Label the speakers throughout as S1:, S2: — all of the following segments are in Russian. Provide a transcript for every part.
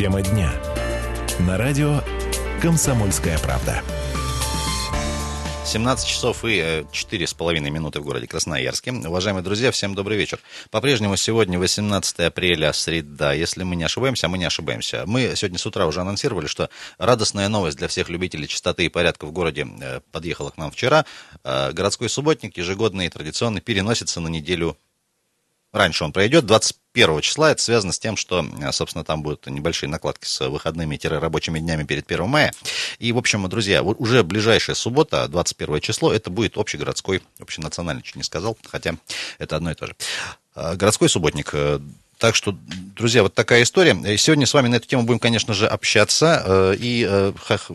S1: Тема дня. На радио «Комсомольская правда».
S2: 17 часов и 4 с половиной минуты в городе Красноярске. Уважаемые друзья, всем добрый вечер. По-прежнему сегодня 18 апреля, среда. Если мы не ошибаемся, а мы не ошибаемся. Мы сегодня с утра уже анонсировали, что радостная новость для всех любителей чистоты и порядка в городе э, подъехала к нам вчера. Э, городской субботник, ежегодный и традиционный, переносится на неделю раньше он пройдет, 21 числа. Это связано с тем, что, э, собственно, там будут небольшие накладки с выходными-рабочими днями перед 1 мая. И, в общем, друзья, уже ближайшая суббота, 21 число, это будет общегородской, общенациональный, чуть не сказал, хотя это одно и то же. Э, городской субботник э, так что, друзья, вот такая история. Сегодня с вами на эту тему будем, конечно же, общаться. Э, и э,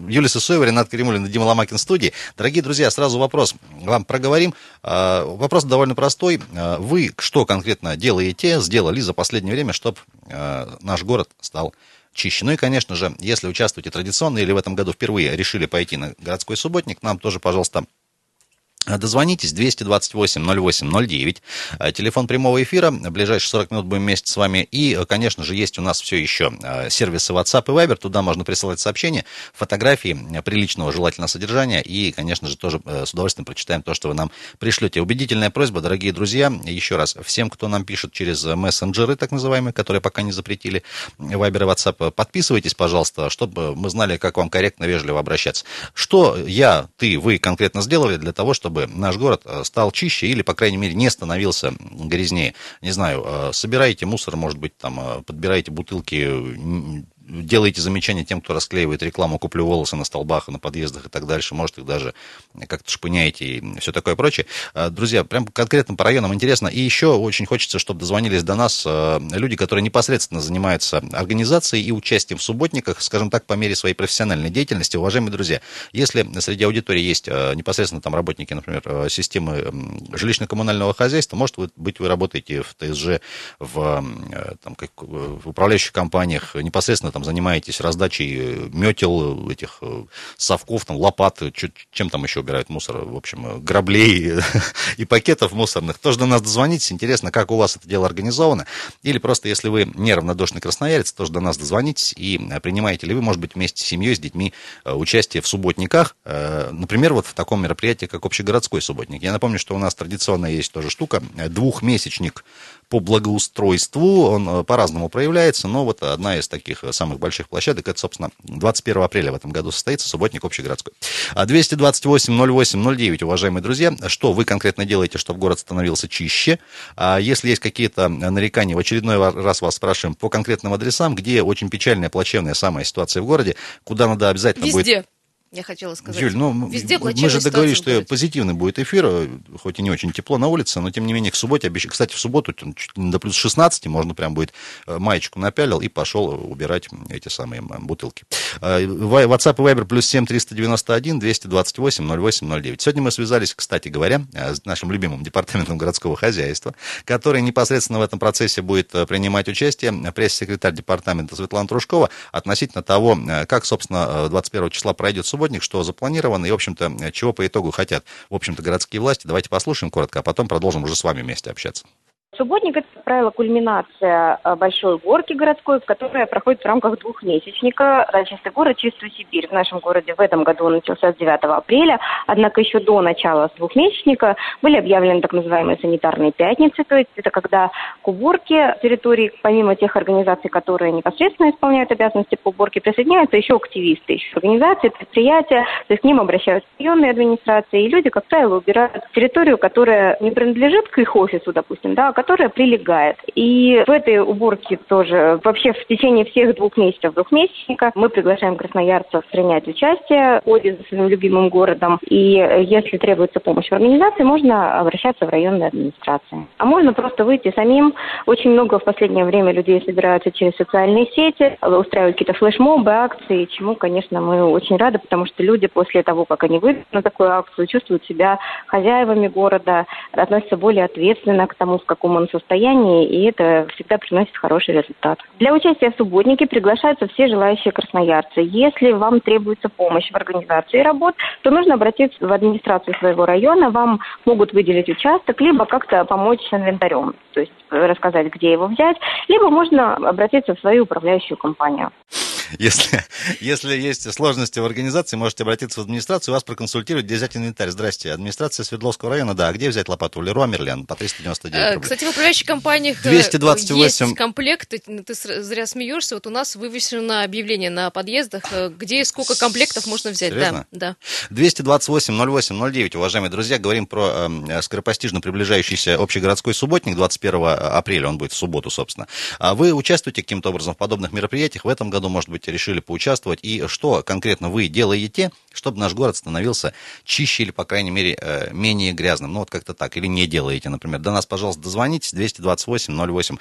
S2: Юлия Сысоева, Ренат Кремулин и Дима Ломакин в студии. Дорогие друзья, сразу вопрос вам проговорим. Э, вопрос довольно простой. Вы что конкретно делаете, сделали за последнее время, чтобы наш город стал чище. Ну и, конечно же, если участвуете традиционно или в этом году впервые решили пойти на городской субботник, нам тоже, пожалуйста, Дозвонитесь 228-08-09, э, телефон прямого эфира, в ближайшие 40 минут будем вместе с вами. И, э, конечно же, есть у нас все еще э, сервисы WhatsApp и Viber, туда можно присылать сообщения, фотографии приличного желательно содержания, и, конечно же, тоже с удовольствием прочитаем то, что вы нам пришлете. Убедительная просьба, дорогие друзья, еще раз, всем, кто нам пишет через мессенджеры, так называемые, которые пока не запретили, Viber и WhatsApp, подписывайтесь, пожалуйста, чтобы мы знали, как вам корректно, вежливо обращаться. Что я, ты, вы конкретно сделали для того, чтобы чтобы наш город э, стал чище или, по крайней мере, не становился грязнее. Не знаю, э, собираете мусор, может быть, там, э, подбираете бутылки делаете замечания тем, кто расклеивает рекламу «Куплю волосы» на столбах, на подъездах и так дальше, может, их даже как-то шпыняете и все такое прочее. А, друзья, прям конкретно по районам интересно. И еще очень хочется, чтобы дозвонились до нас а, люди, которые непосредственно занимаются организацией и участием в субботниках, скажем так, по мере своей профессиональной деятельности. Уважаемые друзья, если среди аудитории есть а, непосредственно там работники, например, системы жилищно-коммунального хозяйства, может быть, вы работаете в ТСЖ, в, там, как, в управляющих компаниях, непосредственно там занимаетесь раздачей э, метел, этих э, совков, там, лопат, чем там еще убирают мусор, в общем, э, граблей и пакетов мусорных, тоже до нас дозвонитесь, интересно, как у вас это дело организовано, или просто, если вы неравнодушный красноярец, тоже до нас дозвонитесь и принимаете ли вы, может быть, вместе с семьей, с детьми участие в субботниках, например, вот в таком мероприятии, как общегородской субботник. Я напомню, что у нас традиционно есть тоже штука, двухмесячник по благоустройству, он э, по-разному проявляется, но вот одна из таких э, самых больших площадок, это, собственно, 21 апреля в этом году состоится субботник общегородской. 228-08-09, уважаемые друзья, что вы конкретно делаете, чтобы город становился чище? А если есть какие-то нарекания, в очередной раз вас спрашиваем по конкретным адресам, где очень печальная, плачевная самая ситуация в городе, куда надо обязательно
S3: Везде.
S2: будет
S3: я хотела сказать.
S2: Юль, ну, Везде мы же договорились, что позитивный будет эфир, хоть и не очень тепло на улице, но тем не менее к субботе обещаю. Кстати, в субботу до плюс 16 можно прям будет э, маечку напялил и пошел убирать эти самые бутылки. Э, WhatsApp и Viber плюс 7 391 228 08 09. Сегодня мы связались, кстати говоря, э, с нашим любимым департаментом городского хозяйства, который непосредственно в этом процессе будет принимать участие. Пресс-секретарь департамента Светлана Трушкова относительно того, как, собственно, 21 числа пройдет суббота субботник, что запланировано и, в общем-то, чего по итогу хотят, в общем-то, городские власти. Давайте послушаем коротко, а потом продолжим уже с вами вместе общаться.
S4: Субботник – это, как правило, кульминация э, большой горки городской, которая проходит в рамках двухмесячника «Чистый город. Чистую Сибирь». В нашем городе в этом году он начался с 9 апреля, однако еще до начала двухмесячника были объявлены так называемые санитарные пятницы, то есть это когда к уборке территории, помимо тех организаций, которые непосредственно исполняют обязанности по уборке, присоединяются еще активисты, еще организации, предприятия, то есть к ним обращаются районные администрации, и люди, как правило, убирают территорию, которая не принадлежит к их офису, допустим, да, а которая прилегает. И в этой уборке тоже, вообще в течение всех двух месяцев двухмесячника мы приглашаем красноярцев принять участие в ходе за своим любимым городом. И если требуется помощь в организации, можно обращаться в районные администрации. А можно просто выйти самим. Очень много в последнее время людей собираются через социальные сети, устраивают какие-то флешмобы, акции, чему, конечно, мы очень рады, потому что люди после того, как они выйдут на такую акцию, чувствуют себя хозяевами города, относятся более ответственно к тому, в каком в состоянии, и это всегда приносит хороший результат. Для участия в субботнике приглашаются все желающие красноярцы. Если вам требуется помощь в организации работ, то нужно обратиться в администрацию своего района, вам могут выделить участок, либо как-то помочь с инвентарем, то есть рассказать, где его взять, либо можно обратиться в свою управляющую компанию.
S2: Если, если есть сложности в организации, можете обратиться в администрацию, вас проконсультируют, где взять инвентарь. Здрасте, администрация Свердловского района, да, а где взять лопату? Леруа Мерлен по 399
S3: Э,
S2: рублей.
S3: Кстати, в управляющих компаниях
S2: 228.
S3: есть комплекты. Ты с- зря смеешься. Вот у нас вывешено объявление на подъездах, э, где и сколько комплектов можно взять.
S2: Серьезно?
S3: Да, да.
S2: 228-08-09, уважаемые друзья, говорим про э, скоропостижно приближающийся общегородской субботник 21 апреля, он будет в субботу, собственно. А вы участвуете каким-то образом в подобных мероприятиях? В этом году, может быть, решили поучаствовать? И что конкретно вы делаете, чтобы наш город становился чище или, по крайней мере, э, менее грязным? Ну, вот как-то так. Или не делаете, например. До нас, пожалуйста, дозвонитесь 228-08-09.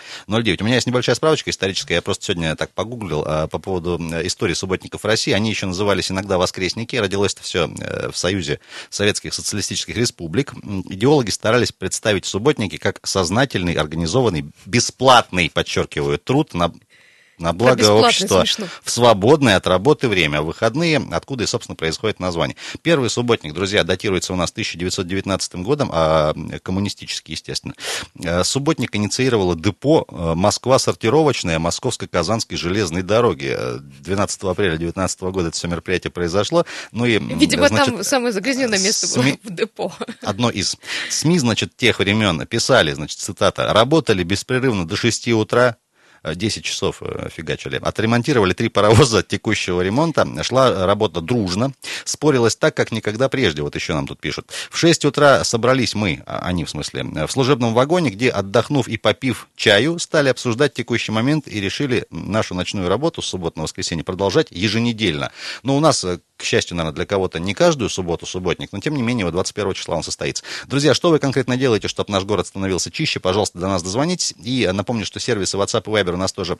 S2: У меня есть небольшая справочка историческая. Я просто сегодня так погуглил э, по поводу э, истории субботников России. Они еще назывались иногда воскресники. Родилось это все в Союзе Советских Социалистических Республик. Идеологи старались представить субботники как сознательный, организованный, бесплатный, подчеркиваю, труд на на благо общества
S3: смешно.
S2: в свободное от работы время, в выходные, откуда и, собственно, происходит название. Первый субботник, друзья, датируется у нас 1919 годом, а коммунистический, естественно. Э, Субботник инициировало депо э, Москва сортировочная Московско-Казанской железной дороги. Э, 12 апреля 19 года это все мероприятие произошло. Ну и,
S3: Видимо,
S2: значит,
S3: там самое загрязненное место было
S2: СМИ
S3: в депо.
S2: одно из СМИ, значит, тех времен писали, значит, цитата, работали беспрерывно до 6 утра, э, 10 часов э, фигачили. Отремонтировали три паровоза текущего ремонта. Шла работа дружно. Спорилась так, как никогда прежде. Вот еще нам тут пишут. В 6 утра собрались мы, а, они в смысле, в служебном вагоне, где, отдохнув и попив чаю, стали обсуждать текущий момент и решили нашу ночную работу с субботы на воскресенье продолжать еженедельно. Но у нас э, к счастью, наверное, для кого-то не каждую субботу субботник, но тем не менее, вот 21 числа он состоится. Друзья, что вы конкретно делаете, чтобы наш город становился чище? Пожалуйста, до нас дозвонитесь. И напомню, что сервисы WhatsApp и Viber у нас тоже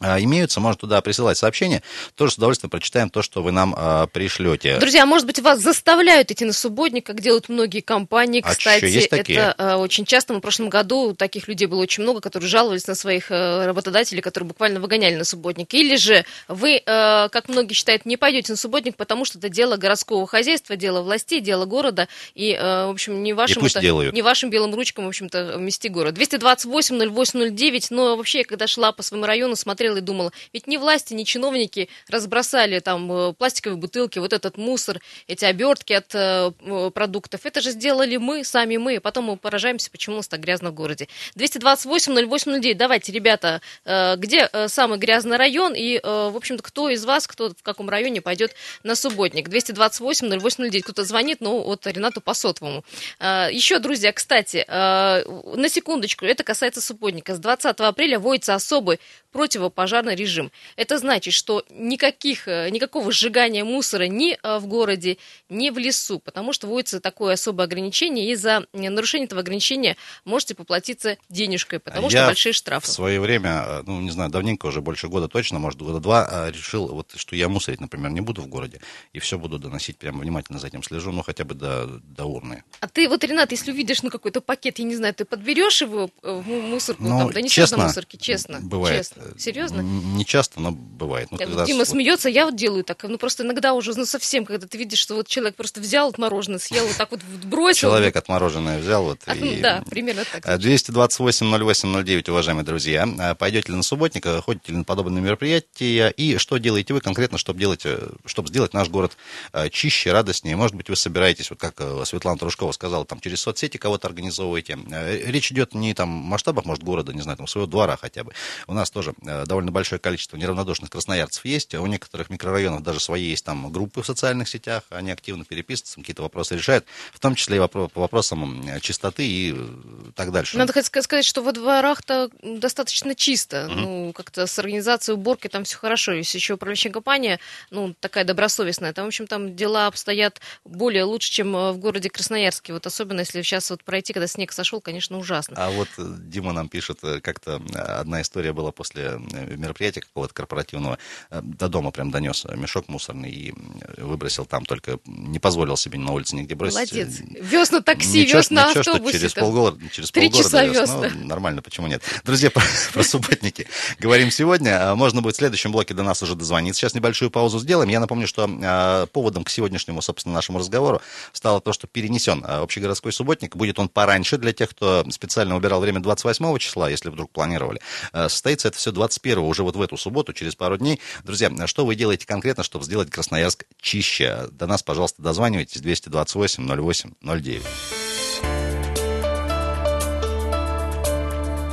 S2: имеются, можно туда присылать сообщения. Тоже с удовольствием прочитаем то, что вы нам а, пришлете.
S3: Друзья, может быть, вас заставляют идти на субботник, как делают многие компании.
S2: А
S3: Кстати,
S2: есть такие?
S3: это э, очень часто. Мы в прошлом году таких людей было очень много, которые жаловались на своих э, работодателей, которые буквально выгоняли на субботник. Или же вы, э, как многие считают, не пойдете на субботник, потому что это дело городского хозяйства, дело властей, дело города. И, э, в общем, не вашим, это- не вашим белым ручкам, в общем-то, вмести город. 228-08-09. Но вообще, я когда шла по своему району, смотрела и думала, ведь ни власти, ни чиновники разбросали там э, пластиковые бутылки, вот этот мусор, эти обертки от э, э, продуктов. Это же сделали мы, сами мы. И потом мы поражаемся, почему у нас так грязно в городе. 228-08-09. Давайте, ребята, э, где э, самый грязный район? И, э, в общем-то, кто из вас, кто в каком районе пойдет на субботник? 228-08-09. Кто-то звонит, но от Ренату по сотовому. Э, Еще, друзья, кстати, э, на секундочку, это касается субботника. С 20 апреля вводится особый противопожарный режим. Это значит, что никаких, э, никакого сжигания мусора ни э, в городе, ни в лесу, потому что вводится такое особое ограничение, и за э, нарушение этого ограничения можете поплатиться денежкой, потому
S2: Я
S3: что большие
S2: В
S3: штрафы.
S2: свое время, ну, не знаю, давненько уже, больше года точно, может, года два, решил, вот, что я мусорить, например, не буду в городе, и все буду доносить, прямо внимательно за этим слежу, ну, хотя бы до, до урны.
S3: А ты вот, Ренат, если увидишь ну, какой-то пакет, я не знаю, ты подберешь его в му- мусорку,
S2: Ну,
S3: там, донесешь
S2: честно,
S3: на мусорке, честно?
S2: бывает.
S3: Честно. Серьезно?
S2: Н- Не часто, но бывает. Ну,
S3: Я-
S2: когда
S3: Дима смеется, я вот делаю так. Ну, просто иногда уже, ну, совсем, когда ты видишь, что вот человек просто взял вот мороженое, съел, вот так вот бросил.
S2: Человек отмороженное взял, вот,
S3: А, ну,
S2: и...
S3: Да, примерно так.
S2: Э, 228-08-09, уважаемые друзья. Э, Пойдете ли на субботник, э, ходите ли на подобные мероприятия, и что делаете вы конкретно, чтобы, делать, э, чтобы сделать наш город э, чище, радостнее? Может быть, вы собираетесь, вот как э, Светлана Трушкова сказала, там через соцсети кого-то организовываете. Э, Речь идет не там в масштабах, может, города, не знаю, там своего двора хотя бы. У нас тоже э, довольно большое количество неравнодушных красноярцев есть. У некоторых микрорайонов даже свои есть там группы в социальных сетях, они активно переписываются, какие-то вопросы решают, в том числе и по вопросам чистоты и э, так дальше.
S3: Надо сказать, что во дворах-то достаточно чисто. Ну, как-то с организацией уборки там все хорошо. Если еще управляющая компания, ну, такая добросовестная, там, в общем, там дела обстоят более лучше, чем э, в городе Красноярске. Вот особенно, если сейчас вот пройти, когда снег сошел, конечно, ужасно.
S2: А вот э, Дима нам пишет, как-то одна история была после мероприятия какого-то корпоративного, э, до дома прям донес мешок мусорный и выбросил там, только не позволил себе на улице нигде бросить.
S3: Молодец. Вез на такси,
S2: Ничего,
S3: вез на
S2: ничего, что
S3: автобусе.
S2: через
S3: там.
S2: полгорода, через
S3: Три
S2: полгорода
S3: часа
S2: вез. Ну. Нормально, почему нет? Друзья, про, про субботники говорим сегодня. А Можно будет в следующем блоке до нас уже дозвониться. Сейчас небольшую паузу сделаем. Я напомню, что а, поводом к сегодняшнему, собственно, нашему разговору стало то, что перенесен а, общегородской субботник. Будет он пораньше для тех, кто специально убирал время 28 числа, если вдруг планировали. Состоится это все 21 уже вот в эту субботу, через пару дней. Друзья, а что вы делаете конкретно, чтобы сделать Красноярск чище? До нас, пожалуйста, дозванивайтесь 228 08 09.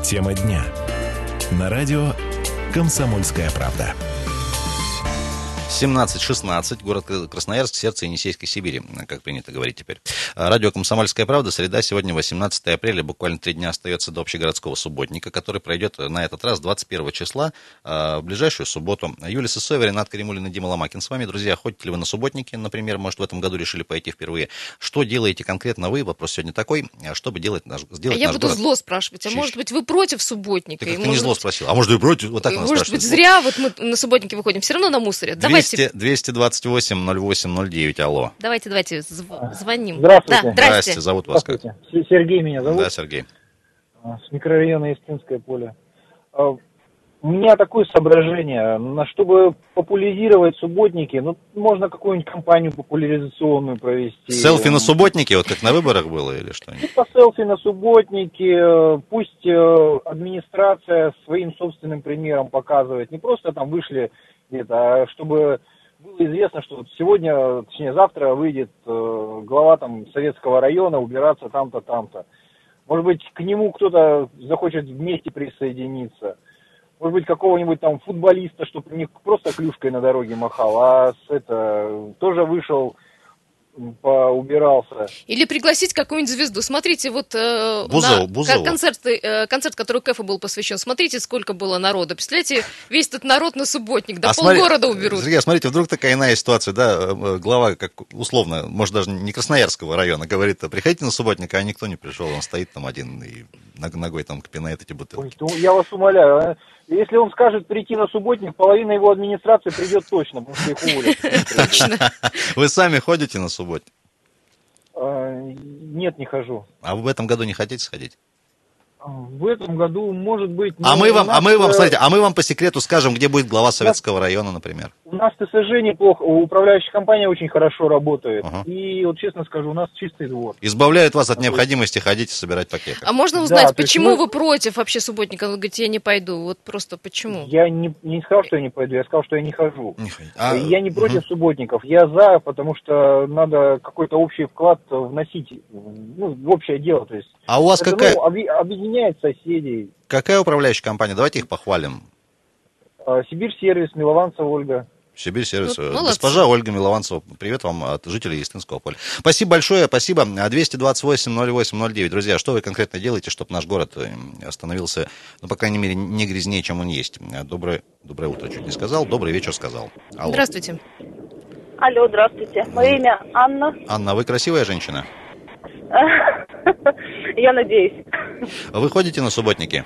S1: Тема дня. На радио «Комсомольская правда».
S2: 17-16, город Красноярск, сердце Енисейской Сибири, как принято говорить теперь. Радио «Комсомольская правда», среда, сегодня 18 апреля, буквально три дня остается до общегородского субботника, который пройдет на этот раз 21 числа, а, в ближайшую субботу. Юлия Сысоева, Ренат Каримулин и Дима Ломакин с вами. Друзья, ходите ли вы на субботники, например, может, в этом году решили пойти впервые? Что делаете конкретно вы? Вопрос сегодня такой, а чтобы делать наш,
S3: А
S2: сделать
S3: я
S2: наш
S3: буду
S2: город?
S3: зло спрашивать. А
S2: чище.
S3: может быть, вы против субботника?
S2: Ты
S3: И,
S2: как-то не зло спросил. А может, и против? Вот так
S3: Может быть, зря вот мы на субботнике выходим. Все равно на мусоре. Давайте,
S2: 200, 228 08 09, алло.
S3: давайте, давайте зв- звоним.
S5: Здравствуйте.
S3: Да, здрасте.
S2: Здрасте, зовут вас как?
S5: Здравствуйте. Сергей меня зовут,
S2: Да, Сергей.
S5: а, с микрорайона Истинское поле. А, У меня такое соображение, на чтобы популяризировать субботники, ну, можно какую-нибудь кампанию популяризационную провести.
S2: Селфи на субботнике, вот как на выборах было или что?
S5: Типа селфи на субботнике, э, пусть э, администрация своим собственным примером показывает. Не просто там вышли где-то, а чтобы было известно, что сегодня, точнее завтра выйдет э, глава там советского района убираться там-то, там-то. Может быть, к нему кто-то захочет вместе присоединиться. Может быть, какого-нибудь там футболиста, чтобы не просто клюшкой на дороге махал, а с это тоже вышел, поубирался.
S3: Или пригласить какую-нибудь звезду. Смотрите, вот э,
S2: Бузову,
S3: на
S2: Бузову.
S3: кон- концерт, э, концерт, который Кэфу был посвящен. Смотрите, сколько было народу. Представляете, весь этот народ на субботник. Да
S2: А смотри-
S3: полгорода уберут.
S2: Сергей, а смотрите, вдруг такая иная ситуация, да, э, э, глава, как условно, может, даже не Красноярского района, говорит, приходите на субботник, а никто не пришел, он стоит там один и ног- ногой там пинает эти
S5: Ой,
S2: бутылки.
S5: ну, я вас умоляю, а? Если он скажет прийти на субботник, половина его администрации придет точно, потому что их уволят.
S3: Точно.
S2: Вы сами ходите на субботник?
S5: А, Нет, не хожу.
S2: А вы в этом году не хотите сходить?
S5: А, В этом году, может быть...
S2: А
S5: ну,
S2: мы вам, а
S5: нас,
S2: мы вам,
S5: э,
S2: смотрите, а мы вам по секрету скажем, где будет глава Советского района, например.
S5: У нас ТСЖ неплохо, управляющая компания очень хорошо работает.
S2: Ага.
S5: И вот честно скажу, у нас чистый двор.
S2: Избавляют вас от необходимости ходить и собирать пакеты.
S3: А можно
S5: Да,
S3: узнать,
S5: есть
S3: почему
S5: мы-
S3: вы против вообще субботника? Вы говорите, я не пойду. Вот просто почему?
S5: Я не, не сказал, что я не пойду, я сказал, что я не хожу.
S2: Не ходите. А,
S5: я не против
S2: мгм.
S5: субботников, я за, потому что надо какой-то общий вклад вносить ну, в общее дело. То есть
S2: А у вас
S5: это,
S2: какая,
S5: ну, объ- объединяет соседей.
S2: какая управляющая компания? Давайте их похвалим.
S5: А, Сибирь сервис, Милованцева Ольга.
S2: Сибирь сервис.
S3: Ну, молодцы.
S2: Госпожа Ольга Милованцева, привет вам от жителей Истинского поля. Спасибо большое, спасибо. 228-08-09. Друзья, что вы конкретно делаете, чтобы наш город э, становился, ну, по крайней мере, не грязнее, чем он есть? Э, Доброе, доброе утро, чуть не сказал. Добрый вечер сказал. Алло.
S3: Здравствуйте.
S6: Алло, здравствуйте. Мое имя Анна.
S2: Анна, вы красивая женщина?
S6: Я надеюсь.
S2: Вы ходите на субботники?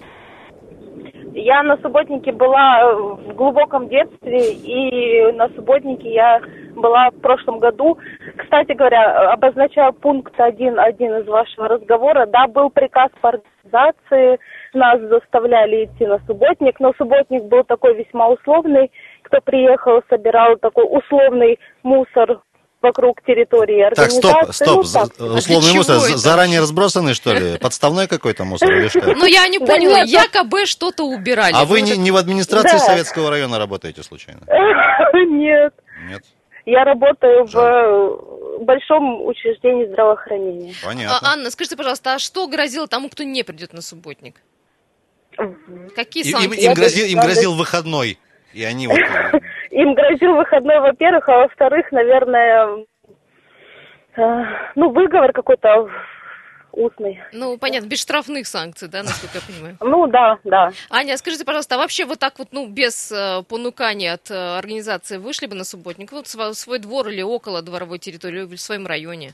S6: Я на субботнике была в глубоком детстве, и на субботнике я была в прошлом году. Кстати говоря, обозначая пункт 1.1 из вашего разговора, да, был приказ по организации, нас заставляли идти на субботник, но субботник был такой весьма условный. Кто приехал, собирал такой условный мусор вокруг территории
S2: Так,
S6: организации.
S2: стоп, стоп.
S6: Ну, так.
S2: Условный
S3: для
S2: мусор
S3: это?
S2: заранее разбросанный, что ли? Подставной какой-то мусор или что?
S3: Ну, я не поняла. Якобы что-то убирали.
S2: А вы не,
S3: так-
S2: не в администрации
S6: Да.
S2: Советского района работаете случайно?
S6: Нет.
S2: Нет?
S6: Я работаю в
S2: Жаль.
S6: э, большом учреждении здравоохранения.
S2: Понятно.
S3: А, Анна, скажите, пожалуйста, а что грозило тому, кто не придет на субботник? Какие
S2: им-
S3: санкции?
S2: им грозил, им
S6: Надо-
S2: грозил выходной. И они вот...
S6: Им грозил выходной, во-первых, а во-вторых, наверное, э, ну, выговор какой-то устный.
S3: Ну, понятно, без штрафных санкций, да, насколько я понимаю.
S6: Ну, да, да.
S3: Аня, скажите, пожалуйста, а вообще вот так вот, ну, без э, понукания от э, организации вышли бы на субботник? Вот свой двор или около дворовой территории, или в своем районе?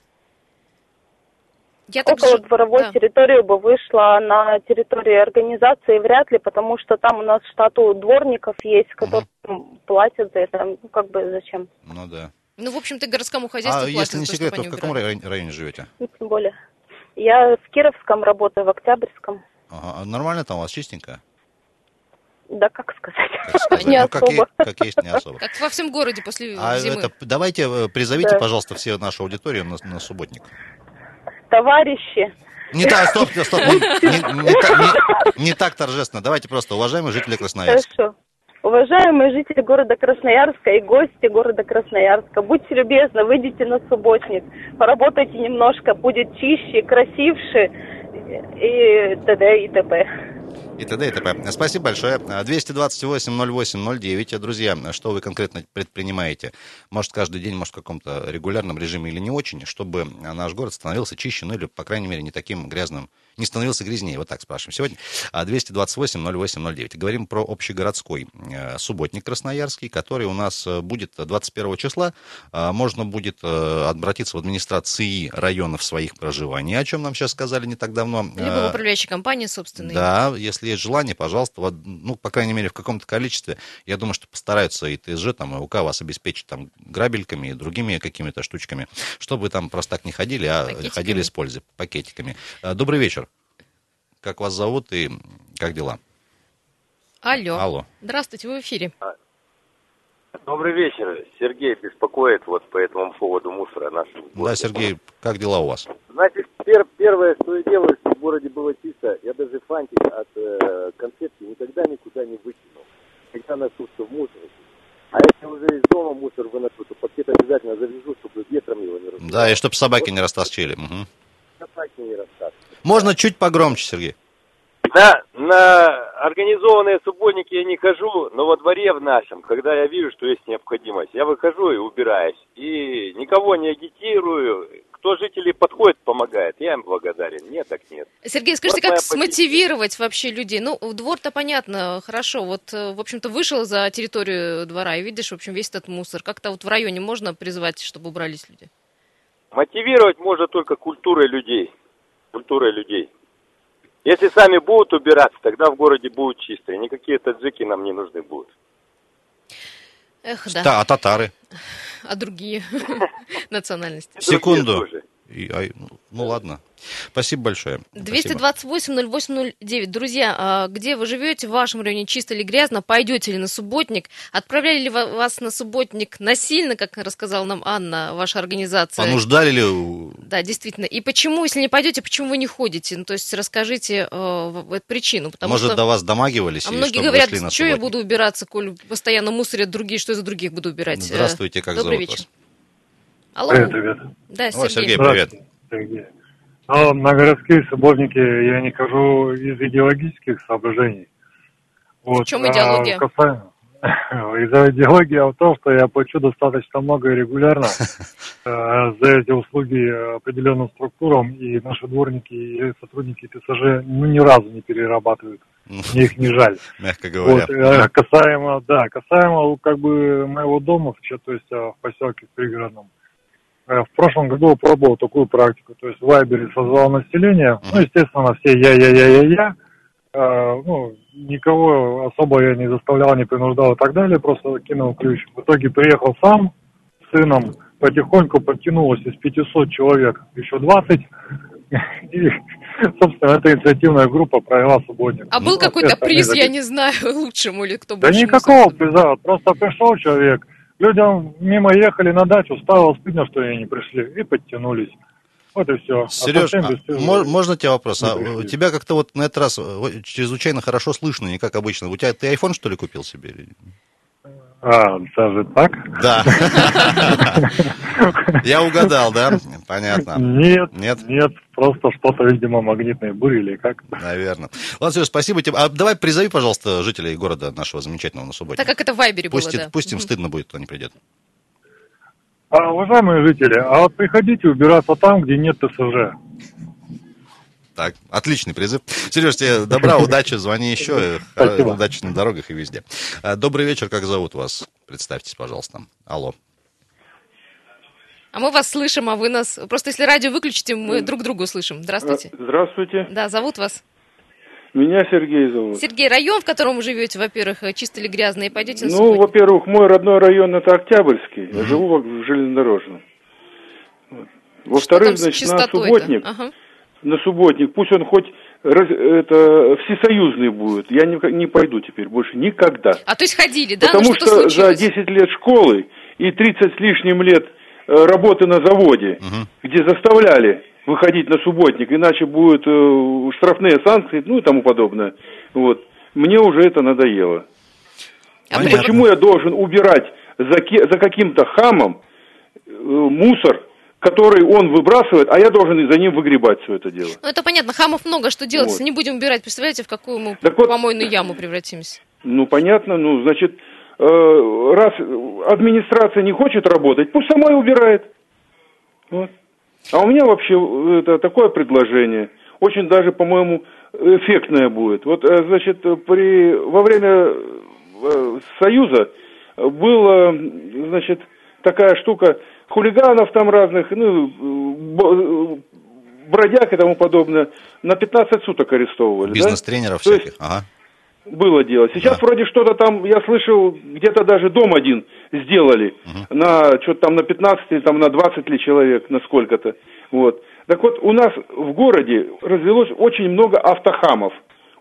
S3: Я так
S6: около
S3: же-
S6: дворовой
S3: да.
S6: территории бы вышла на территории организации вряд ли, потому что там у нас штату дворников есть, которые платят за это. Ну, как бы зачем?
S2: Ну да.
S3: Ну, в общем-то, городскому хозяйству
S2: А
S3: платят
S2: если не
S3: то,
S2: секрет, то в каком районе, районе живете?
S6: Ну, тем более. Я в Кировском работаю, в Октябрьском.
S2: Ага. А Нормально там у вас чистенько?
S6: Да, как сказать?
S2: Как сказать?
S6: Не
S2: ну, как,
S6: особо.
S2: как есть, не особо.
S3: Как во всем городе после
S2: А
S3: зимы.
S2: это, давайте э, призовите,
S6: Да.
S2: пожалуйста, все нашу аудиторию на, на субботник.
S6: Товарищи,
S2: Не так, стоп, стоп, не, не- не так- не- не так торжественно. Давайте просто, уважаемые жители Красноярска.
S6: хорошо. Уважаемые жители города Красноярска и гости города Красноярска, будьте любезны, выйдите на субботник, поработайте немножко, будет чище, красивше и т.д. и т.п.
S2: И т.д. и т.п. Спасибо большое. 228-08-09. Друзья, что вы конкретно предпринимаете? Может, каждый день, может, в каком-то регулярном режиме или не очень, чтобы наш город становился чище, ну или, по крайней мере, не таким грязным, не становился грязнее. Вот так спрашиваем сегодня. А 228-08-09. Говорим про общегородской э, субботник красноярский, который у нас э, будет 21 числа. А, Можно будет э, обратиться в администрации районов своих проживаний, о чем нам сейчас сказали не так давно.
S3: Либо в управляющей компании собственной.
S2: да, если есть желание, пожалуйста, вот, ну, по крайней мере, в каком-то количестве. Я думаю, что постараются и ТСЖ, там, и УК вас обеспечить там грабельками и другими какими-то штучками, чтобы вы там просто так не ходили, а
S3: Пакетиками.
S2: ходили с пользой, пакетиками. А, Добрый вечер. Как вас зовут и как дела?
S3: Алло.
S2: Алло.
S3: Здравствуйте, вы в эфире.
S7: Добрый вечер. Сергей беспокоит вот по этому поводу мусора нашего.
S2: Да, Сергей, как дела у вас?
S7: Значит, пер- первое, что я делаю, городе было чисто, я даже фантик от э, конфетки никогда никуда не выкинул. Всегда ношу все в мусор. А если уже из дома мусор выношу, то пакет обязательно завяжу, чтобы ветром его не разбирало.
S2: Да, и чтобы собаки не растащили. Мгм.
S7: Собаки не растащат.
S2: Можно чуть погромче, Сергей.
S7: На, на организованные субботники я не хожу, но во дворе в нашем, когда я вижу, что есть необходимость, я выхожу и убираюсь. И никого не агитирую. Кто жители подходит, помогает, я им благодарен. Нет, так нет.
S3: Сергей, скажите,
S7: Вот
S3: как
S7: позиция.
S3: смотивировать вообще людей? Ну, двор-то понятно, хорошо. Вот, э, в общем-то, вышел за территорию двора и видишь, в общем, весь этот мусор. Как-то вот в районе можно призвать, чтобы убрались люди?
S7: Мотивировать можно только культурой людей. Культурой людей. Если сами будут убираться, тогда в городе будет чисто. И никакие таджики нам не нужны будут.
S3: Эх, да.
S2: А татары?
S3: А другие национальности?
S2: Секунду. И- ай, ну, ну ладно. Спасибо большое. Спасибо.
S3: 228-08-09. Друзья, а где вы живете, в вашем районе чисто или грязно, пойдете ли на субботник? Отправляли ли ва- вас на субботник насильно, как рассказала нам Анна, ваша организация?
S2: Понуждали ли
S3: Да, действительно. И почему, если не пойдете, почему вы не ходите? Ну, то есть расскажите э, причину. Потому
S2: Может,
S3: что...
S2: до вас домагивались?
S3: А многие говорят, что я буду убираться, коль постоянно мусорят другие, что из-за других буду убирать?
S2: Здравствуйте, как
S3: Добрый
S2: зовут
S3: вечер.
S2: вас?
S3: Алло.
S8: Привет, привет.
S3: Да,
S2: Ой,
S3: Сергей.
S2: Сергей, привет.
S8: Сергей. Но на городские субботники я не хожу из идеологических соображений. Вот.
S3: В чем идеология?
S8: А касаемо- Из-за идеологии в том, что я плачу достаточно много и регулярно э, за эти услуги определенным структурам, и наши дворники и сотрудники ТСЖ ну, ни разу не перерабатывают. Мне их не жаль.
S2: Мягко говоря.
S8: Вот, э, касаемо, да, касаемо как бы моего дома, вообще, то есть э, в поселке пригородном. Э, В прошлом году пробовал такую практику, то есть в Вайбере созвал население, ну, естественно, все я-я-я-я-я, Э, ну, никого особо я не заставлял, не принуждал и так далее, просто кинул ключ. В итоге приехал сам с сыном, потихоньку подтянулось из 500 человек еще 20, и, собственно, эта инициативная группа провела субботник.
S3: А был
S8: Ну,
S3: какой-то приз, я не знаю, лучшему или кто
S8: да
S3: больше
S8: никакого
S3: мусора
S8: приза, просто пришел человек, людям мимо ехали на дачу, стало стыдно, что они не пришли, и подтянулись. Вот и все.
S2: Сереж, а мо- можно тебе вопрос? А у тебя как-то вот на этот раз э, чрезвычайно хорошо слышно, не как обычно. У тебя ты iPhone, что ли, купил себе?
S8: А, даже так?
S2: Да. Я угадал, да? Понятно.
S8: Нет,
S2: Нет?
S8: нет, просто что-то, видимо, магнитные бури или как.
S2: Наверное. Ладно, Сереж, спасибо тебе. А давай призови, пожалуйста, жителей города нашего замечательного на субботе.
S3: Так как это в Вайбере было,
S2: Пусть,
S3: да.
S2: пусть им стыдно будет, кто не придет.
S8: А, уважаемые жители, а вот приходите убираться там, где нет ТСЖ.
S2: Так, отличный призыв. Сереж, тебе добра, удачи, звони еще.
S8: Спасибо.
S2: Удачи на дорогах и везде. А, Добрый вечер, как зовут вас? Представьтесь, пожалуйста. Алло.
S3: А мы вас слышим, а вы нас... Просто если радио выключите, мы друг друга услышим. Здравствуйте.
S9: Здравствуйте.
S3: Да, зовут вас?
S9: Меня Сергей зовут.
S3: Сергей, район, в котором вы живете, во-первых, чистый или грязный, и пойдете на
S9: Ну, во-первых, мой родной район это Октябрьский. Я живу в железнодорожном.
S3: Что
S9: Во-вторых, значит, на субботник,
S3: Ага.
S9: на субботник, пусть он хоть раз- это всесоюзный будет. Я не, не пойду теперь больше никогда.
S3: А то есть ходили, да?
S9: Потому
S3: ну, что-то
S9: что за
S3: случилось.
S9: 10 лет школы и 30 с лишним лет э, работы на заводе, где заставляли выходить на субботник, иначе будут э, штрафные санкции, ну и тому подобное. Вот. Мне уже это надоело.
S3: А
S9: Ну, почему я должен убирать за, ке- за каким-то хамом э, мусор, который он выбрасывает, а я должен и за ним выгребать все это дело?
S3: Ну, это понятно, хамов много, что делать,
S9: Вот.
S3: если не будем убирать. Представляете, в какую мы
S9: Так вот-
S3: помойную яму превратимся?
S9: Ну, понятно, ну, значит, э, раз администрация не хочет работать, пусть сама и убирает. Вот. А у меня вообще э, это такое предложение, очень даже, по-моему, эффектное будет. Вот, э, значит, при, во время э, Союза была, значит, такая штука, хулиганов там разных, ну, бродяг и тому подобное, на 15 суток арестовывали. да?
S2: Бизнес-тренеров
S9: есть
S2: всяких. Ага.
S9: Было дело. Сейчас
S2: Да.
S9: вроде что-то там, я слышал, где-то даже дом один сделали. На что-то там на 15 или там на 20 ли человек, на сколько-то. Вот. Так вот, у нас в городе развелось очень много автохамов.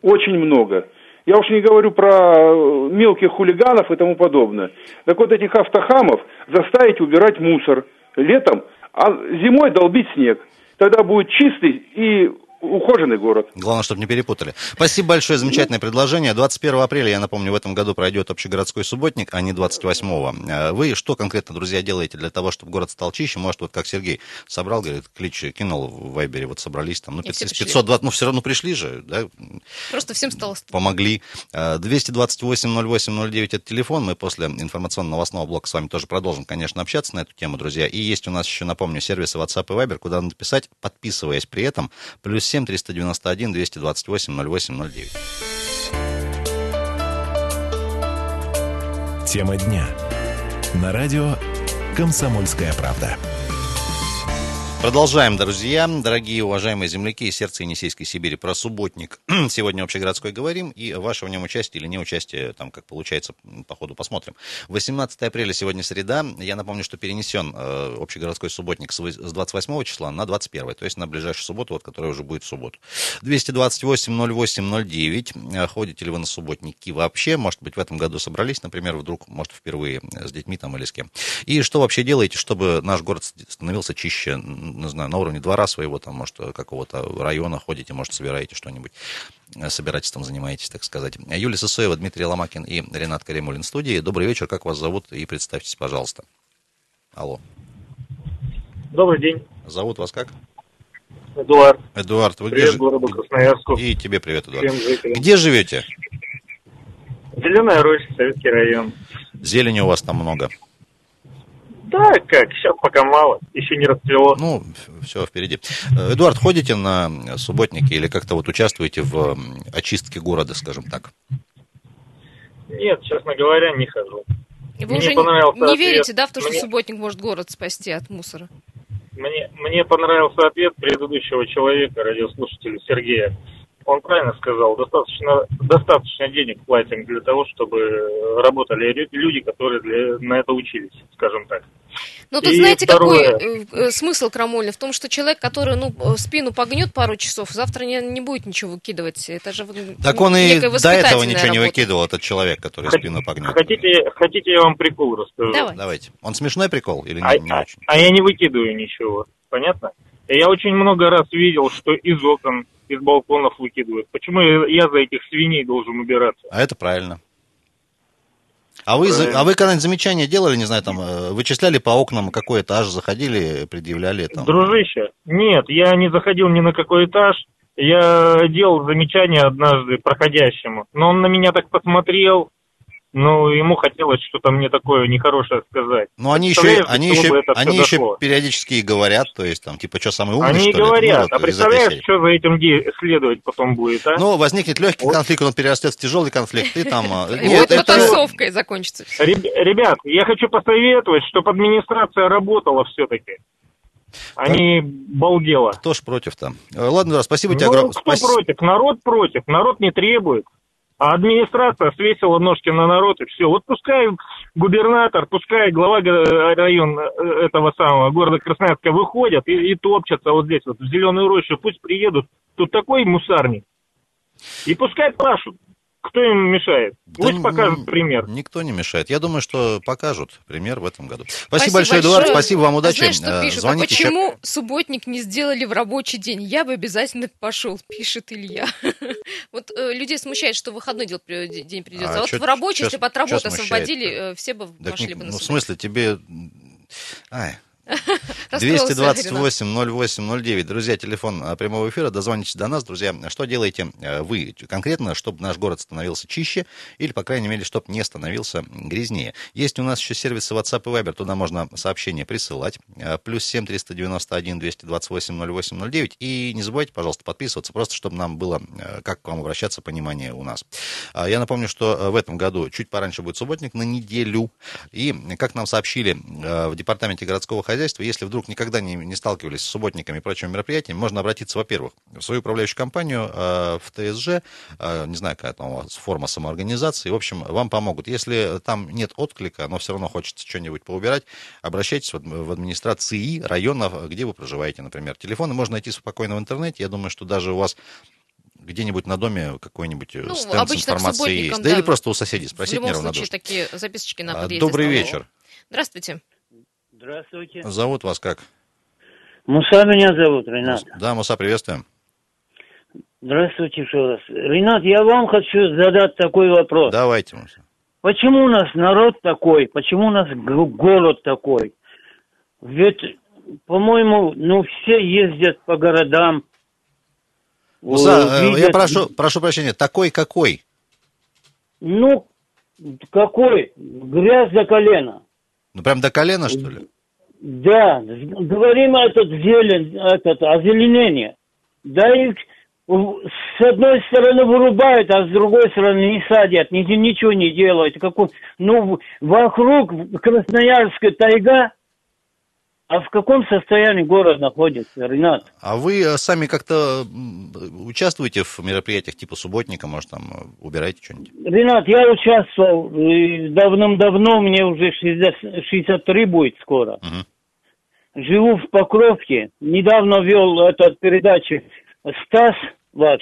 S9: Очень много. Я уж не говорю про э, мелких хулиганов и тому подобное. Так вот, этих автохамов заставить убирать мусор летом, а зимой долбить снег. Тогда будет чистый и ухоженный город.
S2: Главное, чтобы не перепутали. Спасибо большое, замечательное предложение. 21 апреля, я напомню, в этом году пройдет общегородской субботник, а не 28-го. Э, Вы что конкретно, друзья, делаете для того, чтобы город стал чище? Может, вот как Сергей собрал, говорит, клич кинул в Вайбере, вот собрались там, ну,
S3: И все
S2: 500,
S3: пришли.
S2: 520, ну, все равно пришли же, да,
S3: Просто всем стало стыдно.
S2: помогли. Э, 228-08-09 это телефон. Мы после информационно-новостного блока с вами тоже продолжим, конечно, общаться на эту тему, друзья. И есть у нас еще, напомню, сервисы WhatsApp и Viber, куда надо писать, подписываясь при этом. Плюс 7 391 228 08 09.
S1: Тема дня. На радио «Комсомольская правда».
S2: Продолжаем, друзья, дорогие уважаемые земляки из сердца Енисейской Сибири. Про субботник сегодня общегородской говорим, и ваше в нем участие или неучастие, там, как получается, по ходу посмотрим. 18 апреля сегодня среда. Я напомню, что перенесен э, общегородской субботник с, вы- с 28 числа на 21, то есть на ближайшую субботу, вот, которая уже будет в субботу. 228-08-09. Э, Ходите ли вы на субботники вообще? Может быть, в этом году собрались, например, вдруг, может, впервые э, с детьми там или с кем. И что вообще делаете, чтобы наш город становился чище, не знаю, на уровне двора своего, там, может, какого-то района ходите, может, собираете что-нибудь, э, собирательством занимаетесь, так сказать. Юлия Сысоева, Дмитрий Ломакин и Ренат Каримулин в студии. Добрый вечер, как вас зовут? И представьтесь, пожалуйста. Алло.
S8: Добрый день,
S2: Зовут вас как?
S8: Эдуард.
S2: Эдуард, вы где
S8: Привет
S2: жи-
S8: городу Красноярску.
S2: И тебе привет, Эдуард.
S8: Всем жителям.
S2: Где живете?
S8: Зеленая роща, Советский район.
S2: Зелени у вас там много.
S8: Да, как, сейчас пока мало, еще не расцвело.
S2: Ну, все впереди. Э, Эдуард, ходите на субботники или как-то вот участвуете в очистке города, скажем так?
S8: Нет, честно говоря, не хожу.
S3: И вы
S8: Мне
S3: уже не-
S8: понравился
S3: не
S8: ответ.
S3: верите, да, в то, что
S8: Мне-
S3: субботник может город спасти от мусора?
S8: Мне, мне понравился ответ предыдущего человека, радиослушателя Сергея. Он правильно сказал, достаточно, достаточно денег платим для того, чтобы работали лю- люди, которые для, на это учились, скажем так.
S3: Ну, тут
S8: И
S3: знаете,
S8: второе.
S3: какой э, э, смысл крамольный? В том, что человек, который, ну, э, спину погнет пару часов, завтра не, не будет ничего выкидывать. Это же вот
S2: Так он и до этого ничего не
S3: работа.
S2: выкидывал, этот человек, который
S8: Хот-
S2: спину погнет.
S8: Хотите, хотите, я вам прикол расскажу?
S3: Давай.
S2: Давайте. Он смешной прикол или
S8: А,
S2: не, не
S8: а-
S2: очень?
S8: а я не выкидываю ничего, понятно? Я очень много раз видел, что из окон, из балконов выкидывают. Почему я за этих свиней должен убираться?
S2: А это правильно. А вы,
S8: Правильно.
S2: а вы когда-нибудь замечания делали, не знаю, там, э, вычисляли по окнам, какой этаж заходили, предъявляли там?
S8: Дружище, нет, я не заходил ни на какой этаж. Я делал замечание однажды проходящему, но он на меня так посмотрел,
S10: ну, ему хотелось что-то мне такое нехорошее сказать.
S2: Ну, они еще, они еще, они еще периодически и говорят, то есть, там, типа, что самый умный,
S10: Они
S2: что ли?
S10: говорят,
S2: Ну, вот
S10: а представляешь, что за этим следовать потом будет, а?
S2: Ну, возникнет легкий конфликт, он перерастет в тяжелый конфликт, и там... а,
S3: вот
S2: это...
S3: потасовкой закончится.
S10: Реб- Ребят, я хочу посоветовать, чтобы администрация работала все-таки. А не балдела.
S2: Кто ж против-то? Э, Ладно, да, спасибо тебе
S10: Ну,
S2: огромное.
S10: кто против? Народ против. Народ не требует. А администрация свесила ножки на народ, и все. Вот пускай губернатор, пускай глава района э, этого самого города Красноярска выходят и, и топчатся вот здесь, вот в Зеленую рощу, пусть приедут. Тут такой мусарник. И пускай пашут. Кто им мешает?
S2: Да
S10: Пусть покажут пример.
S2: Никто не мешает. Я думаю, что покажут пример в этом году. Спасибо,
S3: Спасибо
S2: большое, Эдуард. Спасибо вам,
S3: А
S2: удачи.
S3: знаешь, что
S2: Э,
S3: пишут? А
S2: Звоните еще.
S3: почему субботник не сделали в рабочий день? Я бы обязательно пошел, пишет Илья. Вот э, людей смущает, что выходной при- день придется.
S2: А
S3: А вот
S2: чё-
S3: в рабочий,
S2: чё-
S3: если бы от работы освободили, э, все бы
S2: Так
S3: пошли
S2: не-
S3: бы на
S2: ну, в смысле, тебе... Ай.
S3: Расстроился
S2: 228 08 09. Друзья, телефон а, прямого эфира. Дозвонитесь до нас. Друзья, что делаете э, вы конкретно, чтобы наш город становился чище или, по крайней мере, чтобы не становился грязнее? Есть у нас еще сервисы WhatsApp и Viber. Туда можно сообщения присылать. Э, Плюс 7 391 228 08 09. И не забывайте, пожалуйста, подписываться, просто чтобы нам было, э, как к вам обращаться, понимание у нас. А, Я напомню, что в этом году чуть пораньше будет субботник на неделю. И, как нам сообщили в департаменте городского хозяйства, если вдруг никогда не, не сталкивались с субботниками и прочими мероприятиями, можно обратиться, во-первых, в свою управляющую компанию, э, в ТСЖ, э, не знаю, какая там у вас форма самоорганизации, в общем, вам помогут. Если там нет отклика, но все равно хочется что-нибудь поубирать, обращайтесь в, в администрации района, где вы проживаете, например. Телефоны можно найти спокойно в интернете. Я думаю, что даже у вас где-нибудь на доме какой-нибудь э,
S3: Ну,
S2: стенд с информацией есть. Да,
S3: да,
S2: или просто у соседей
S3: В
S2: спросить
S3: любом случае, такие записочки на
S2: А,
S3: подъезде
S2: Добрый вечер.
S3: Здравствуйте.
S11: Здравствуйте.
S2: Зовут вас как?
S11: Муса меня зовут, Ренат.
S2: Да, Муса, приветствуем.
S11: Здравствуйте еще раз. Ренат, я вам хочу задать такой вопрос.
S2: Давайте, Муса.
S11: Почему у нас народ такой? Почему у нас город такой? Ведь, по-моему, ну все ездят по городам.
S2: Муса,
S11: э,
S2: э, я
S11: видят-
S2: прошу, прошу прощения, такой какой?
S11: Ну, какой? Грязь до колена.
S2: Ну, прям до колена, что ли?
S11: Да, говорим этот зелень, этот, озеленение. Да и в- с одной стороны вырубают, а с другой стороны не садят, ни- ничего не делают. Какой, ну, вокруг Красноярская тайга, а в каком состоянии город находится, Ренат?
S2: А вы э, сами как-то участвуете в мероприятиях типа субботника, может, там э, убираете что-нибудь?
S11: Ренат, я участвовал э, давным-давно, мне уже 60 63 будет скоро. Живу в Покровке. Недавно вел эту передачу Стас ваш.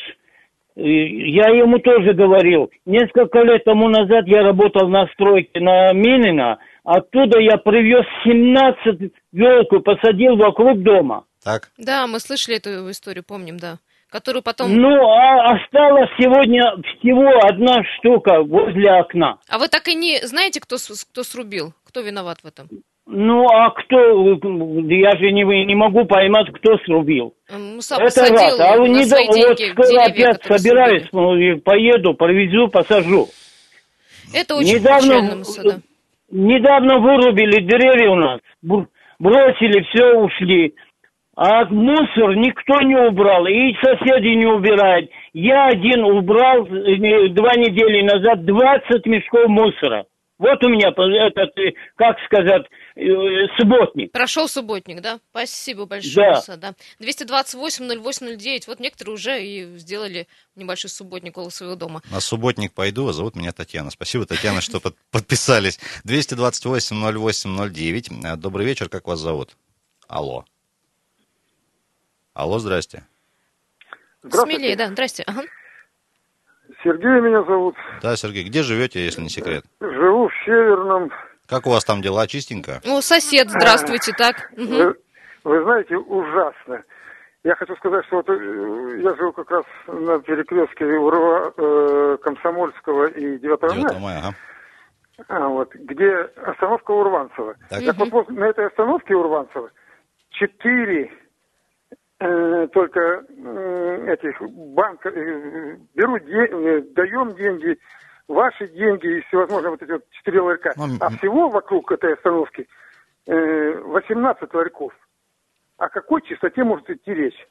S11: Я ему тоже говорил. Несколько лет тому назад я работал на стройке на Минина. Оттуда я привез 17 елку, посадил вокруг дома.
S2: Так.
S3: Да, мы слышали эту историю, помним, да. Которую потом...
S11: Ну, а осталась сегодня всего одна штука возле окна.
S3: А вы так и не знаете, кто, кто срубил? Кто виноват в этом?
S11: Ну, а кто, я же не, не могу поймать, кто срубил.
S3: Муса
S11: Это
S3: посадил
S11: раз. А вы
S3: на
S11: не
S3: свои
S11: да- вот
S3: деньги
S11: скоро
S3: деревья,
S11: опять собираюсь, ну, и поеду, провезу, посажу.
S3: Это очень
S11: Недавно-
S3: печально, Муса, да.
S11: Недавно вырубили деревья у нас, бросили, все ушли. А мусор никто не убрал, и соседи не убирают. Я один убрал э, два недели назад 20 мешков мусора. Вот у меня по- этот, э, как сказать, э, субботник.
S3: Прошел субботник, да? Спасибо большое,
S11: Да.
S3: Муса, да. 228-08-09. Вот некоторые уже и сделали небольшой субботник около своего дома.
S2: На субботник пойду, а зовут меня Татьяна. Спасибо, Татьяна, что под- подписались. 228-08-09. А, Добрый вечер, как вас зовут? Алло. Алло, здрасте.
S12: Здравствуйте.
S3: Смелее, да. Здрасте. Ага.
S12: Сергей меня зовут.
S2: Да, Сергей, где живете, если не секрет?
S12: Живу в Северном.
S2: Как у вас там дела? Чистенько?
S3: Ну, сосед, здравствуйте, так. Мгм.
S12: Вы, вы знаете, ужасно. Я хочу сказать, что вот э, я живу как раз на перекрестке Урва, э, Комсомольского и 9 мая.
S2: 9 мая, ага.
S12: А, вот, где остановка Урванцева.
S2: Так.
S12: Так, вот вот на этой остановке Урванцева четыре э, только э, этих банков, э, берут, де- э, даем деньги ваши деньги и всевозможные вот эти вот четыре ларька.
S2: Ну,
S12: А всего вокруг этой остановки э, 18 ларьков. О какой чистоте может идти речь?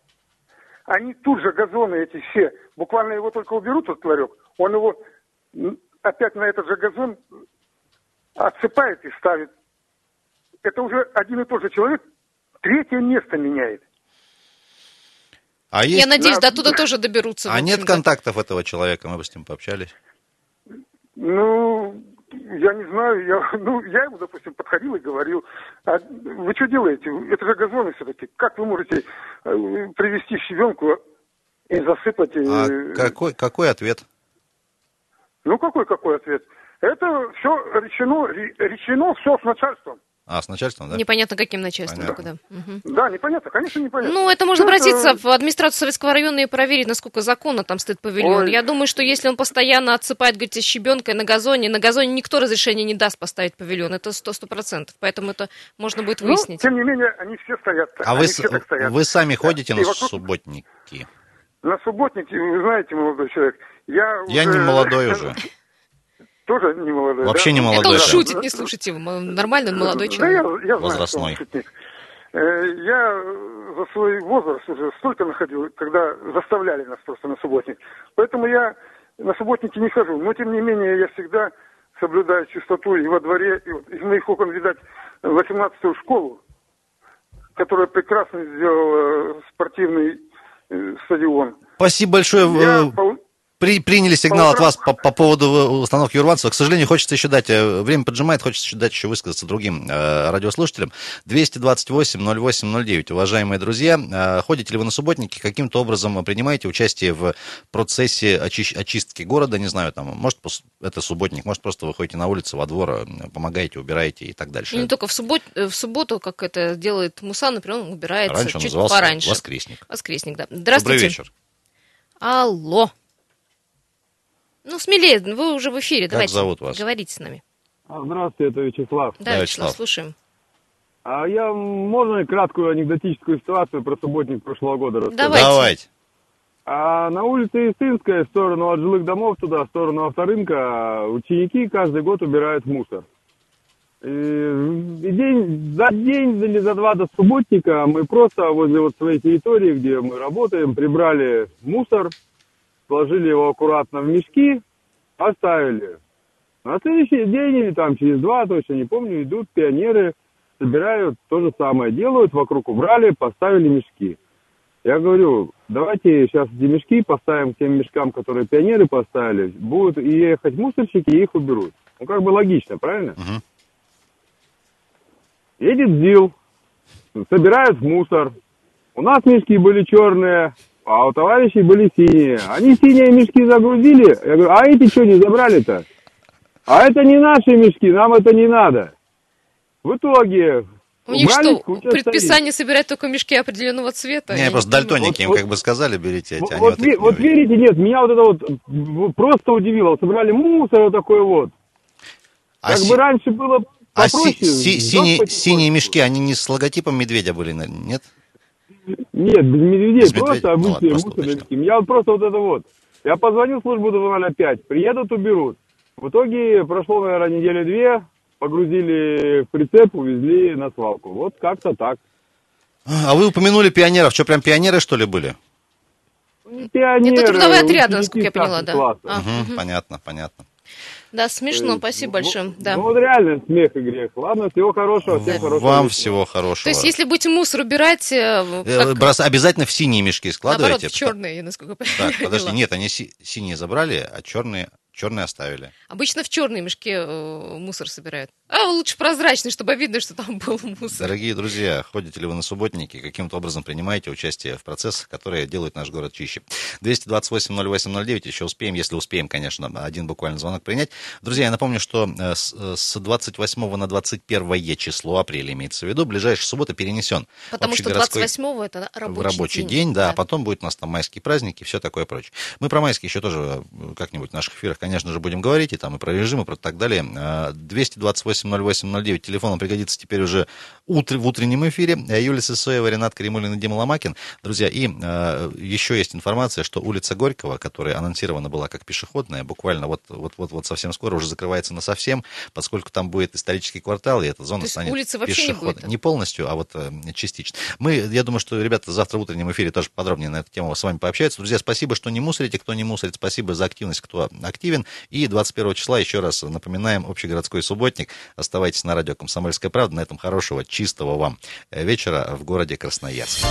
S12: Они тут же газоны эти все, буквально его только уберут, этот ларек, он его опять на этот же газон отсыпает и ставит. Это уже один и тот же человек третье место меняет.
S2: А
S3: Я
S2: есть...
S3: надеюсь,
S12: Да.
S3: до туда тоже доберутся.
S2: А нет контактов этого человека, мы бы с ним пообщались.
S12: Ну, я не знаю, я, ну, я ему, допустим, подходил и говорил, а вы что делаете? Это же газоны все-таки. Как вы можете э, привезти щебенку и засыпать? э,
S2: А какой, какой ответ?
S12: Ну, какой какой ответ? Это все решено, ре- решено все с начальством.
S2: А, с начальством, да?
S3: Непонятно, каким начальством
S2: Понятно.
S3: только, да.
S12: Да, непонятно, конечно, непонятно.
S3: Ну, это можно
S12: Ну, это-
S3: обратиться в администрацию Советского района и проверить, насколько законно там стоит павильон.
S12: Ой.
S3: Я думаю, что если он постоянно отсыпает, говорите, щебенкой на газоне, на газоне никто разрешения не даст поставить павильон. Это сто процентов. Поэтому это можно будет
S12: Ну,
S3: выяснить.
S12: тем не менее, они все стоят.
S2: А
S12: они
S2: вы,
S12: все так стоят.
S2: вы сами ходите
S12: И
S2: на
S12: вокруг-
S2: субботники?
S12: На субботнике, вы знаете, молодой человек, я
S2: Я
S12: уже-
S2: не молодой уже.
S12: Тоже не молодой,
S2: Вообще
S12: да?
S2: не
S3: это
S2: молодой.
S3: он
S2: да.
S3: шутит, не слушайте его. Нормальный он молодой
S12: Да,
S3: человек.
S12: я, я знаю, что
S2: Возрастной.
S12: он. Э, Я за свой возраст уже столько находил, когда заставляли нас просто на субботник. Поэтому я на субботники не хожу. Но, тем не менее, я всегда соблюдаю чистоту и во дворе. И вот из моих окон, видать, 18-ю школу, которая прекрасно сделала спортивный э, стадион.
S2: Спасибо большое.
S12: Я
S2: э, При, приняли сигнал от вас по, по поводу установки Юрванцева. К сожалению, хочется еще дать, э, время поджимает, хочется еще дать еще высказаться другим э, радиослушателям. 228-08-09. Уважаемые друзья, э, ходите ли вы на субботники, каким-то образом принимаете участие в процессе очи- очистки города, не знаю, там, может, это субботник, может, просто вы ходите на улицу, во двор, э, помогаете, убираете и так дальше.
S3: Не только в, суббот, э, в субботу, как это делает Мусан, например, он убирается
S2: Раньше он
S3: чуть
S2: назывался
S3: пораньше.
S2: воскресник.
S3: Воскресник, да. Здравствуйте.
S2: Добрый вечер.
S3: Алло. Ну, смелее, вы уже в эфире.
S2: Как
S3: Давайте
S2: зовут вас?
S3: говорите с нами.
S13: А, Здравствуйте, это Вячеслав.
S3: Да,
S2: Да,
S3: Вячеслав,
S2: Вячеслав.
S3: слушаем.
S13: А я, можно краткую анекдотическую ситуацию про субботник прошлого года рассказать?
S3: Давайте.
S2: Давайте.
S13: А на улице Истинская, в сторону от жилых домов туда, в сторону авторынка, ученики каждый год убирают мусор. И, и день, за день или за два до субботника мы просто возле вот своей территории, где мы работаем, прибрали мусор, сложили его аккуратно в мешки, оставили. На следующий день или там через два, точно не помню, идут пионеры, собирают то же самое, делают, вокруг убрали, поставили мешки. Я говорю, давайте сейчас эти мешки поставим к тем мешкам, которые пионеры поставили, будут ехать мусорщики и их уберут. Ну, как бы логично, правильно?
S2: Мгм.
S13: Едет ЗИЛ, собирает мусор. У нас мешки были черные, а у товарищей были синие. Они синие мешки загрузили. Я говорю, а эти что не забрали-то? А это не наши мешки, нам это не надо. В итоге
S3: У них что, предписание собирать только мешки определенного цвета?
S2: Не, просто
S3: не
S2: дальтоники им
S13: Вот-
S2: как бы сказали, берите эти,
S13: Вот,
S2: они
S13: вот
S2: вот
S13: вот верите, нет, меня вот это вот в- просто удивило. Собрали мусор вот такой вот.
S2: А
S13: Как
S2: си-
S13: бы раньше было
S2: А си-
S13: попроще.
S2: си- синие, синие мешки, они не с логотипом медведя были, нет?
S13: Нет, без медведей,
S2: Без
S13: просто
S2: медведей. Ну ладно,
S13: обычные
S2: просто
S13: мусорные. Я просто вот это вот. Я позвонил в службу 205, приедут, уберут. В итоге прошло, наверное, недели две, погрузили в прицеп, увезли на свалку. Вот как-то так.
S2: А вы упомянули пионеров, что прям пионеры, что ли, были?
S13: Пионеры,
S3: Это трудовые отряды, насколько я поняла, да.
S13: старших
S3: А,
S2: Мгм,
S3: мгм.
S2: Понятно, понятно.
S3: Да, смешно,
S13: Ну,
S3: спасибо
S13: ну,
S3: большое.
S13: Ну,
S3: Да.
S13: ну, вот реально смех и грех. Ладно, всего хорошего, всем хорошего.
S2: Вам
S13: вечера.
S2: всего хорошего.
S3: То есть, если будете мусор убирать, э,
S2: Э,
S3: как-
S2: брос- Обязательно в синие мешки
S3: наоборот,
S2: складывайте.
S3: в черные, насколько я
S2: Так, подожди, нет, они си- синие забрали, а черные, черные оставили.
S3: Обычно в черные мешки э, мусор собирают. А лучше прозрачный, чтобы видно, что там был мусор.
S2: Дорогие друзья, ходите ли вы на субботники, каким-то образом принимаете участие в процессах, которые делают наш город чище. 228-08-09, еще успеем, если успеем, конечно, один буквально звонок принять. Друзья, я напомню, что э, с э, с 28 на 21 число апреля, имеется в виду, ближайшая суббота перенесен.
S3: Потому что
S2: Общегородской-
S3: 28-го это рабочий,
S2: рабочий день, да, а потом будет у нас там майские праздники и все такое прочее. Мы про майские еще тоже э, как-нибудь в наших эфирах, конечно же, будем говорить, и там и про режим, и про так далее. Э, 228 80809. Телефон пригодится теперь уже утр, в утреннем эфире. Юлия Сысоева, Ренат Каримулин и Дима Ломакин. Друзья, и э, еще есть информация, что улица Горького, которая анонсирована была как пешеходная, буквально вот, вот, вот, вот совсем скоро уже закрывается на совсем, поскольку там будет исторический квартал, и эта зона
S3: То
S2: станет
S3: улицы вообще не
S2: пешеходной.
S3: будет?
S2: Не полностью, а вот э, частично. Мы, я думаю, что ребята завтра в утреннем эфире тоже подробнее на эту тему с вами пообщаются. Друзья, спасибо, что не мусорите, кто не мусорит, спасибо за активность, кто активен. И 21 числа, еще раз напоминаем, общегородской субботник. Оставайтесь на радио «Комсомольская правда». На этом хорошего, чистого вам вечера в городе Красноярск.